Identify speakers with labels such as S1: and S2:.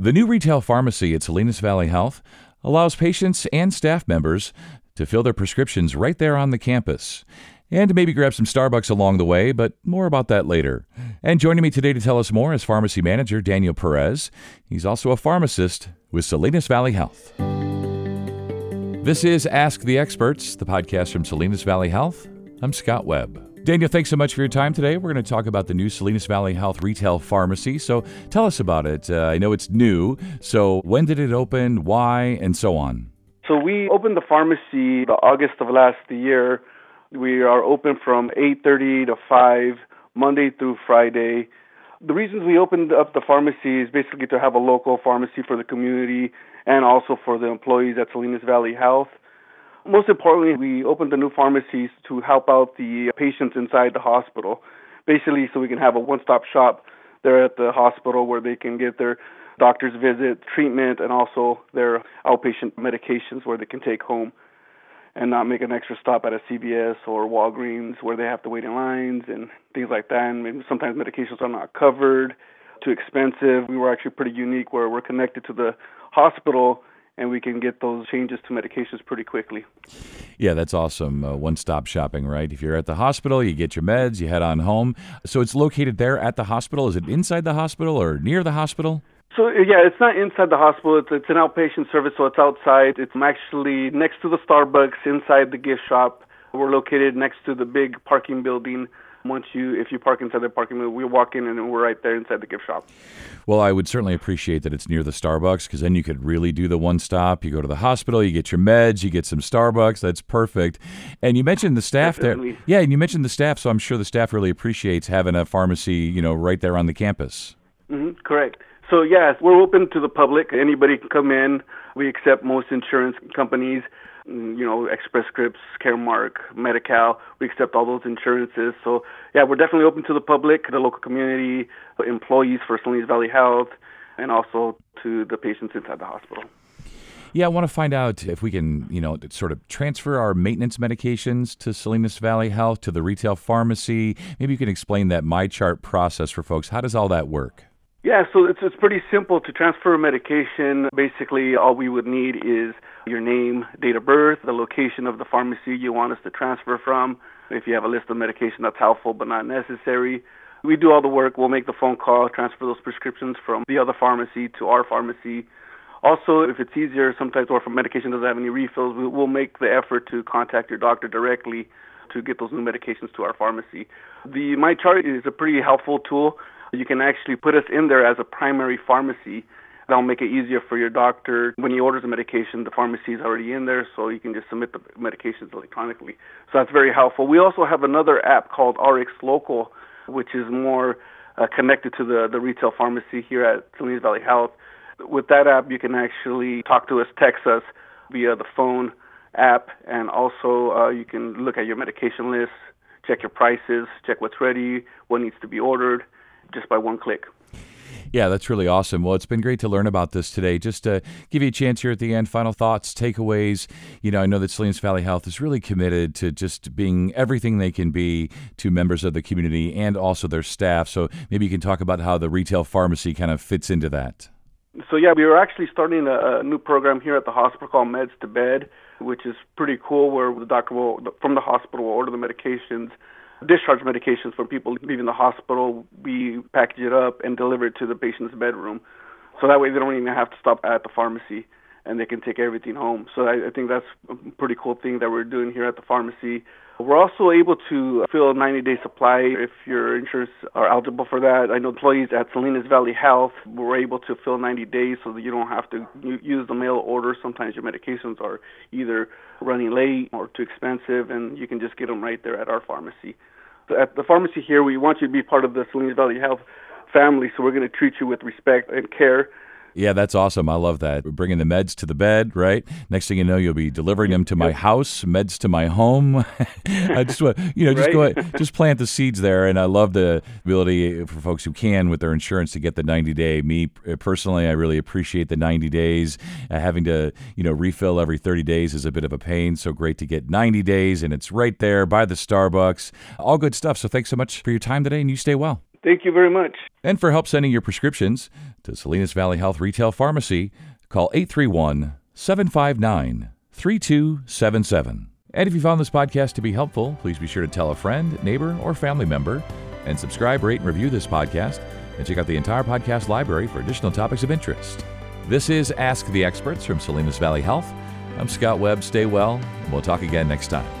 S1: The new retail pharmacy at Salinas Valley Health allows patients and staff members to fill their prescriptions right there on the campus. And maybe grab some Starbucks along the way, but more about that later. And joining me today to tell us more is pharmacy manager Daniel Perez. He's also a pharmacist with Salinas Valley Health. This is Ask the Experts, the podcast from Salinas Valley Health. I'm Scott Webb. Daniel, thanks so much for your time today. We're going to talk about the new Salinas Valley Health Retail Pharmacy. So tell us about it. Uh, I know it's new. So when did it open? Why? And so on.
S2: So we opened the pharmacy the August of last year. We are open from 8:30 to 5 Monday through Friday. The reasons we opened up the pharmacy is basically to have a local pharmacy for the community and also for the employees at Salinas Valley Health. Most importantly, we opened the new pharmacies to help out the patients inside the hospital, basically so we can have a one-stop shop there at the hospital where they can get their doctor's visit, treatment, and also their outpatient medications where they can take home and not make an extra stop at a CVS or Walgreens where they have to wait in lines and things like that. And sometimes medications are not covered, too expensive. We were actually pretty unique where we're connected to the hospital and we can get those changes to medications pretty quickly.
S1: Yeah, that's awesome. Uh, One stop shopping, right? If you're at the hospital, you get your meds, you head on home. So it's located there at the hospital. Is it inside the hospital or near the hospital?
S2: So yeah, it's not inside the hospital. It's, it's an outpatient service, so it's outside. It's actually next to the Starbucks inside the gift shop. We're located next to the big parking building. Once you, if you park inside the parking lot, we walk in and we're right there inside the gift shop.
S1: Well, I would certainly appreciate that it's near the Starbucks because then you could really do the one stop. You go to the hospital, you get your meds, you get some Starbucks. That's perfect. And you mentioned the staff
S2: Definitely.
S1: there. Yeah, and you mentioned the staff, so I'm sure the staff really appreciates having a pharmacy, you know, right there on the campus.
S2: hmm correct. So yes, we're open to the public. Anybody can come in. We accept most insurance companies. Mm, You know, Express Scripts, Caremark, Medi-Cal. We accept all those insurances. So yeah, we're definitely open to the public, the local community, employees for Salinas Valley Health, and also to the patients inside the hospital.
S1: Yeah, I want to find out if we can, you know, sort of transfer our maintenance medications to Salinas Valley Health to the retail pharmacy. Maybe you can explain that MyChart process for folks. How does all that work?
S2: Yeah, so it's it's pretty simple to transfer a medication. Basically, all we would need is your name, date of birth, the location of the pharmacy you want us to transfer from. If you have a list of medication, that's helpful but not necessary. We do all the work. We'll make the phone call, transfer those prescriptions from the other pharmacy to our pharmacy. Also, if it's easier, sometimes or if a medication doesn't have any refills, we- we'll make the effort to contact your doctor directly to get those new medications to our pharmacy. The MyChart is a pretty helpful tool. You can actually put us in there as a primary pharmacy. That'll make it easier for your doctor. When he orders a medication, the pharmacy is already in there, so you can just submit the medications electronically. So that's very helpful. We also have another app called RX Local, which is more uh, connected to the, the retail pharmacy here at Salinas Valley Health. With that app, you can actually talk to us, text us via the phone app, and also uh, you can look at your medication list, check your prices, check what's ready, what needs to be ordered, just by one click.
S1: Yeah, that's really awesome. Well, it's been great to learn about this today. Just to give you a chance here at the end, final thoughts, takeaways. You know, I know that Salinas Valley Health is really committed to just being everything they can be to members of the community and also their staff. So maybe you can talk about how the retail pharmacy kind of fits into that.
S2: So yeah, we were actually starting a, a new program here at the hospital called Meds to Bed, which is pretty cool. Where the doctor will, from the hospital, will order the medications, discharge medications from people leaving the hospital. We package it up and deliver it to the patient's bedroom, so that way they don't even have to stop at the pharmacy and they can take everything home. So I, I think that's a pretty cool thing that we're doing here at the pharmacy. We're also able to fill a 90-day supply if your insurance are eligible for that. I know employees at Salinas Valley Health were able to fill 90 days so that you don't have to use the mail order. Sometimes your medications are either running late or too expensive, and you can just get them right there at our pharmacy. At the pharmacy here, we want you to be part of the Salinas Valley Health family, so we're going to treat you with respect and care.
S1: Yeah, that's awesome. I love that. We're bringing the meds to the bed, right? Next thing you know, you'll be delivering them to my house, meds to my home. I just want, you know, just
S2: Right.
S1: go, just plant the seeds there. And I love the ability for folks who can with their insurance to get the 90 day. Me uh, personally, I really appreciate the 90 days. Uh, having to, you know, refill every 30 days is a bit of a pain. So great to get 90 days and it's right there by the Starbucks. All good stuff. So thanks so much for your time today and you stay well.
S2: Thank you very much.
S1: And for help sending your prescriptions to Salinas Valley Health Retail Pharmacy, call 831 759 3277. And if you found this podcast to be helpful, please be sure to tell a friend, neighbor, or family member, and subscribe, rate, and review this podcast, and check out the entire podcast library for additional topics of interest. This is Ask the Experts from Salinas Valley Health. I'm Scott Webb. Stay well, and we'll talk again next time.